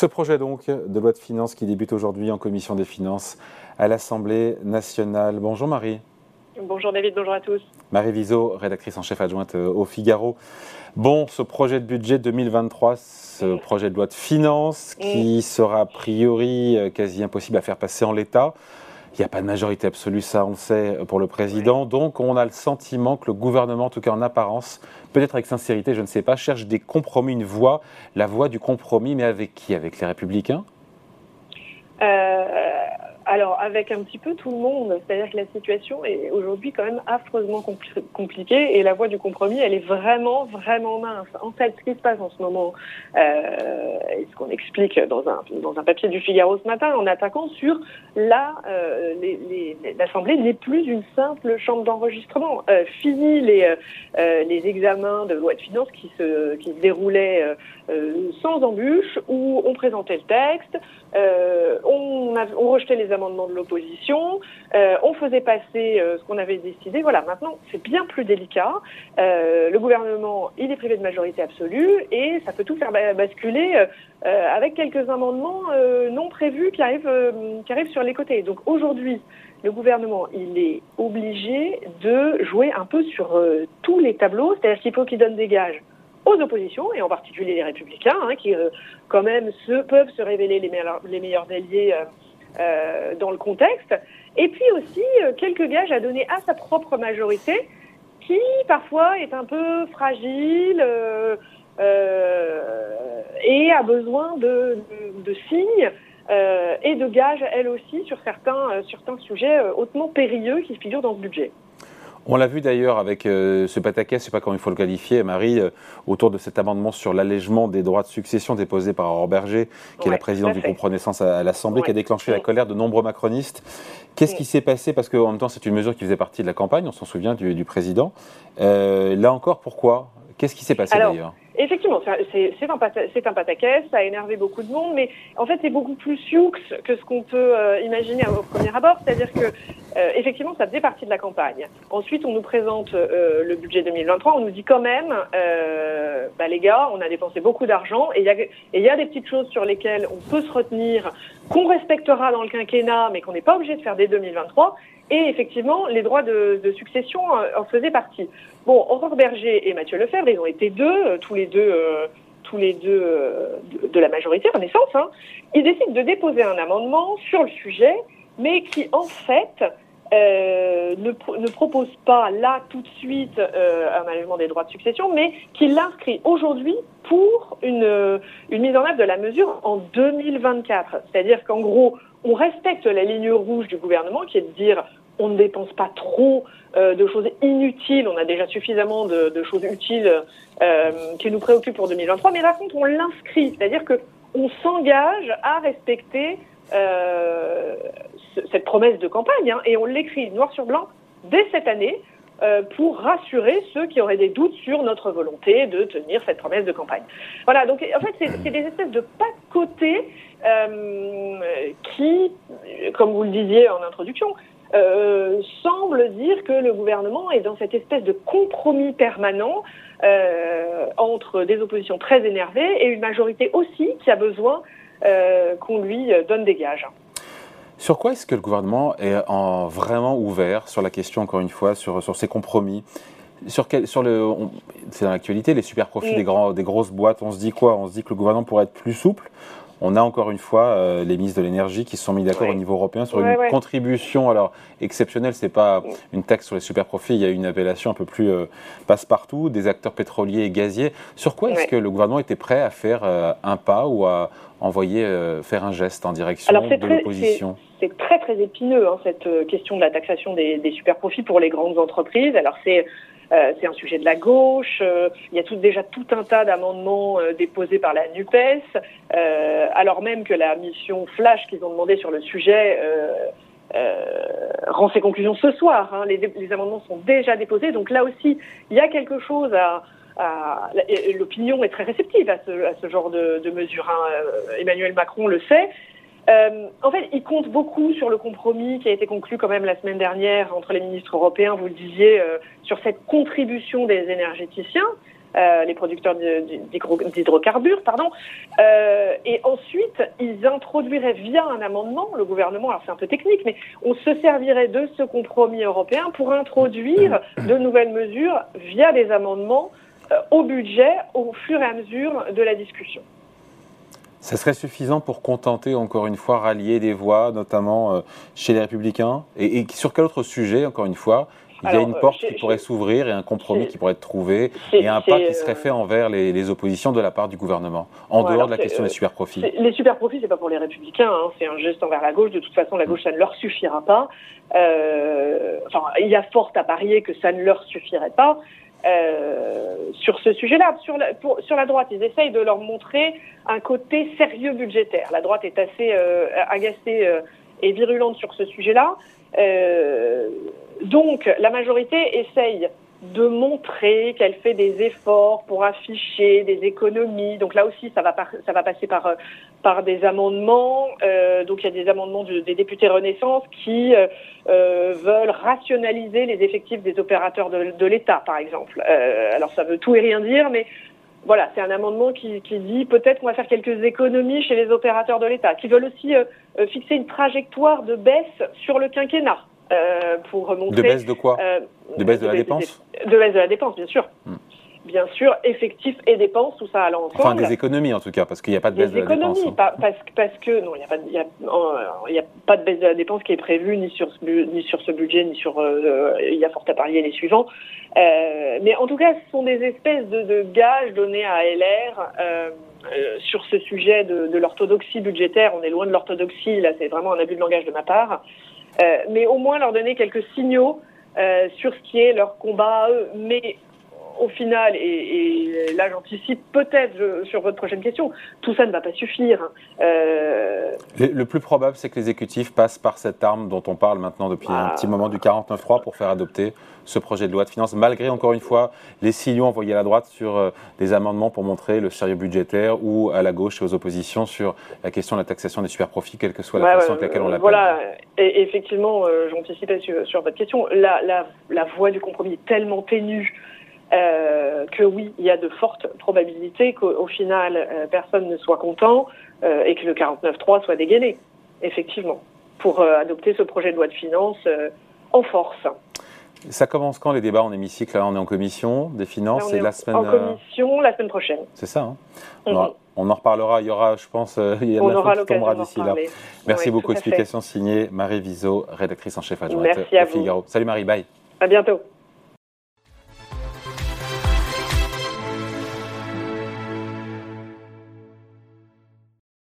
Ce projet donc de loi de finances qui débute aujourd'hui en commission des finances à l'Assemblée nationale. Bonjour Marie. Bonjour David, bonjour à tous. Marie Viseau, rédactrice en chef adjointe euh, au Figaro. Bon, ce projet de budget 2023, ce projet de loi de finances qui sera a priori euh, quasi impossible à faire passer en l'état. Il n'y a pas de majorité absolue, ça on le sait, pour le président. Donc on a le sentiment que le gouvernement, en tout cas en apparence, peut-être avec sincérité, je ne sais pas, cherche des compromis, une voie, la voie du compromis, mais avec qui? Avec les républicains? Euh, alors, avec un petit peu tout le monde, c'est-à-dire que la situation est aujourd'hui quand même affreusement compliquée et la voie du compromis, elle est vraiment, vraiment mince. En fait, ce qui se passe en ce moment, euh, et ce qu'on explique dans un, dans un papier du Figaro ce matin, en attaquant sur la, euh, l'Assemblée n'est plus une simple chambre d'enregistrement. Euh, fini les, euh, les examens de loi de finances qui se, qui se déroulaient euh, sans embûche, où on présentait le texte, on, on rejetait les amendements de l'opposition, euh, on faisait passer euh, ce qu'on avait décidé. Voilà, maintenant c'est bien plus délicat. Euh, le gouvernement, il est privé de majorité absolue et ça peut tout faire basculer avec quelques amendements non prévus qui arrivent, qui arrivent sur les côtés. Donc aujourd'hui, le gouvernement, il est obligé de jouer un peu sur tous les tableaux, c'est-à-dire qu'il faut qu'il donne des gages aux oppositions, et en particulier les républicains, hein, qui quand même se, peuvent se révéler les meilleurs, alliés euh, dans le contexte. Et puis aussi euh, quelques gages à donner à sa propre majorité, qui parfois est un peu fragile euh, et a besoin de, signes. et de gages, elle aussi, sur certains, certains sujets hautement périlleux qui figurent dans ce budget. On l'a vu d'ailleurs avec euh, ce pataquès, je ne sais pas comment il faut le qualifier, Marie, euh, autour de cet amendement sur l'allègement des droits de succession déposé par Aurore Berger, qui est la présidente du groupe Renaissance à, l'Assemblée, qui a déclenché la colère de nombreux macronistes. Qu'est-ce qui s'est passé? Parce qu'en même temps, c'est une mesure qui faisait partie de la campagne, on s'en souvient, du, président. Euh, là encore, pourquoi? Qu'est-ce qui s'est passé d'ailleurs? Effectivement, c'est un, un pataquès, ça a énervé beaucoup de monde, mais en fait c'est beaucoup plus sioux que ce qu'on peut euh, imaginer au premier abord, c'est-à-dire que euh, effectivement ça faisait partie de la campagne. Ensuite on nous présente euh, le budget 2023, on nous dit quand même, bah, les gars, on a dépensé beaucoup d'argent et il y a, des petites choses sur lesquelles on peut se retenir, qu'on respectera dans le quinquennat, mais qu'on n'est pas obligé de faire dès 2023. Et effectivement, les droits de, succession en faisaient partie. Bon, Aurore Berger et Mathieu Lefebvre, ils ont été deux, euh, tous les deux, euh, tous les deux euh, de, la majorité Renaissance. Hein. Ils décident de déposer un amendement sur le sujet, mais qui en fait ne, ne, propose pas là tout de suite un allègement des droits de succession, mais qui l'inscrit aujourd'hui pour une, une mise en œuvre de la mesure en 2024. C'est-à-dire qu'en gros, on respecte la ligne rouge du gouvernement, qui est de dire on ne dépense pas trop euh, de choses inutiles. On a déjà suffisamment de, choses utiles euh, qui nous préoccupent pour 2023. Mais par contre, on l'inscrit, c'est-à-dire que on s'engage à respecter euh, cette promesse de campagne hein, et on l'écrit noir sur blanc dès cette année pour rassurer ceux qui auraient des doutes sur notre volonté de tenir cette promesse de campagne. Voilà, donc en fait, c'est des espèces de pas de côté qui, comme vous le disiez en introduction, euh, semble dire que le gouvernement est dans cette espèce de compromis permanent euh, entre des oppositions très énervées et une majorité aussi qui a besoin euh, qu'on lui donne des gages. Sur quoi est-ce que le gouvernement est en vraiment ouvert sur la question, encore une fois, sur, sur ces compromis? Sur, quel, sur le, c'est dans l'actualité, les super profits des, grands, des grosses boîtes. On se dit quoi? On se dit que le gouvernement pourrait être plus souple? On a encore une fois euh, les ministres de l'énergie qui se sont mis d'accord au niveau européen sur une contribution alors exceptionnelle. C'est pas une taxe sur les super profits. Il y a une appellation un peu plus euh, passe-partout des acteurs pétroliers et gaziers. Sur quoi est-ce que le gouvernement était prêt à faire euh, un pas ou à envoyer faire un geste en direction de l'opposition? c'est très très épineux hein, cette question de la taxation des, des super profits pour les grandes entreprises. Alors c'est euh, c'est un sujet de la gauche. Euh, il y a tout, déjà tout un tas d'amendements euh, déposés par la NUPES, alors même que la mission Flash qu'ils ont demandé sur le sujet rend ses conclusions ce soir. Hein. Les, amendements sont déjà déposés, donc là aussi, il y a quelque chose à... L'opinion est très réceptive à ce, à ce genre de, de mesures. Hein. Emmanuel Macron le sait. Euh, en fait, il compte beaucoup sur le compromis qui a été conclu quand même la semaine dernière entre les ministres européens, vous le disiez, euh, sur cette contribution des énergéticiens. euh, les producteurs d'hydrocarbures, pardon. Et ensuite, ils introduiraient via un amendement, le gouvernement, alors c'est un peu technique, mais on se servirait de ce compromis européen pour introduire de nouvelles mesures via des amendements au budget au fur et à mesure de la discussion. Ça serait suffisant pour contenter, encore une fois, rallier des voix, notamment chez les Républicains et, et, sur quel autre sujet, encore une fois? Il y a une porte qui pourrait s'ouvrir et un compromis qui pourrait être trouvé et un pas qui serait fait envers les, oppositions de la part du gouvernement, en dehors de la question des super profits. Les super profits, c'est pas pour les républicains, hein, c'est un geste envers la gauche. De toute façon, la gauche, ça ne leur suffira pas. Euh, enfin, il y a fort à parier que ça ne leur suffirait pas. Euh, sur ce sujet-là. Sur la, sur la droite, ils essayent de leur montrer un côté sérieux budgétaire. La droite est assez euh, agacée et virulente sur ce sujet-là. Donc, la majorité essaye de montrer qu'elle fait des efforts pour afficher des économies. Donc là aussi, ça va, passer par, par des amendements. Euh, donc il y a des amendements des députés Renaissance qui euh, euh, veulent rationaliser les effectifs des opérateurs de, l'État, par exemple. Euh, alors ça veut tout et rien dire, mais voilà, c'est un amendement qui, dit peut-être qu'on va faire quelques économies chez les opérateurs de l'État, qui veulent aussi euh, fixer une trajectoire de baisse sur le quinquennat. Euh, pour remonter. De baisse de quoi? euh, De baisse de, la dépense de, baisse de la dépense, bien sûr. Hmm. Bien sûr, effectifs et dépenses, tout ça à l'ensemble. Enfin, des économies en tout cas, parce qu'il n'y a pas de baisse de la dépense. Des économies, hein. parce, parce, que non, il n'y a, pas, il y a, il y a pas de baisse de la dépense qui est prévue ni sur ce, ni sur ce budget, ni sur. Euh, il y a fort à parier les suivants. Euh, mais en tout cas, ce sont des espèces de, de gages donnés à LR. Euh, sur ce sujet de, de l'orthodoxie budgétaire, on est loin de l'orthodoxie, là c'est vraiment un abus de langage de ma part. Euh, mais au moins leur donner quelques signaux euh, sur ce qui est leur combat à eux. Mais au final, et, là j'anticipe peut-être sur votre prochaine question, tout ça ne va pas suffire. Euh... Le, plus probable, c'est que l'exécutif passe par cette arme dont on parle maintenant depuis un petit moment du 49.3 pour faire adopter ce projet de loi de finances, malgré encore une fois les signaux envoyés à la droite sur euh, des amendements pour montrer le sérieux budgétaire ou à la gauche et aux oppositions sur la question de la taxation des super-profits, quelle que soit la façon avec laquelle on l'appelle. Voilà, et effectivement, euh, j'anticipais sur, sur, votre question, la, la, la voie du compromis est tellement ténue euh, que oui, il y a de fortes probabilités qu'au final, euh, personne ne soit content euh, et que le 49.3 soit dégainé, effectivement, pour adopter ce projet de loi de finances en force. Ça commence quand les débats en hémicycle Là, on est en commission des finances et la semaine. En commission la semaine prochaine. C'est ça. Hein? Mhm. on, en reparlera. Il y aura, je pense, il y a on aura l'occasion d'ici là. Merci beaucoup. Explication signée Marie Viseau, rédactrice en chef adjointe Merci à Figaro. Salut Marie, bye. À bientôt.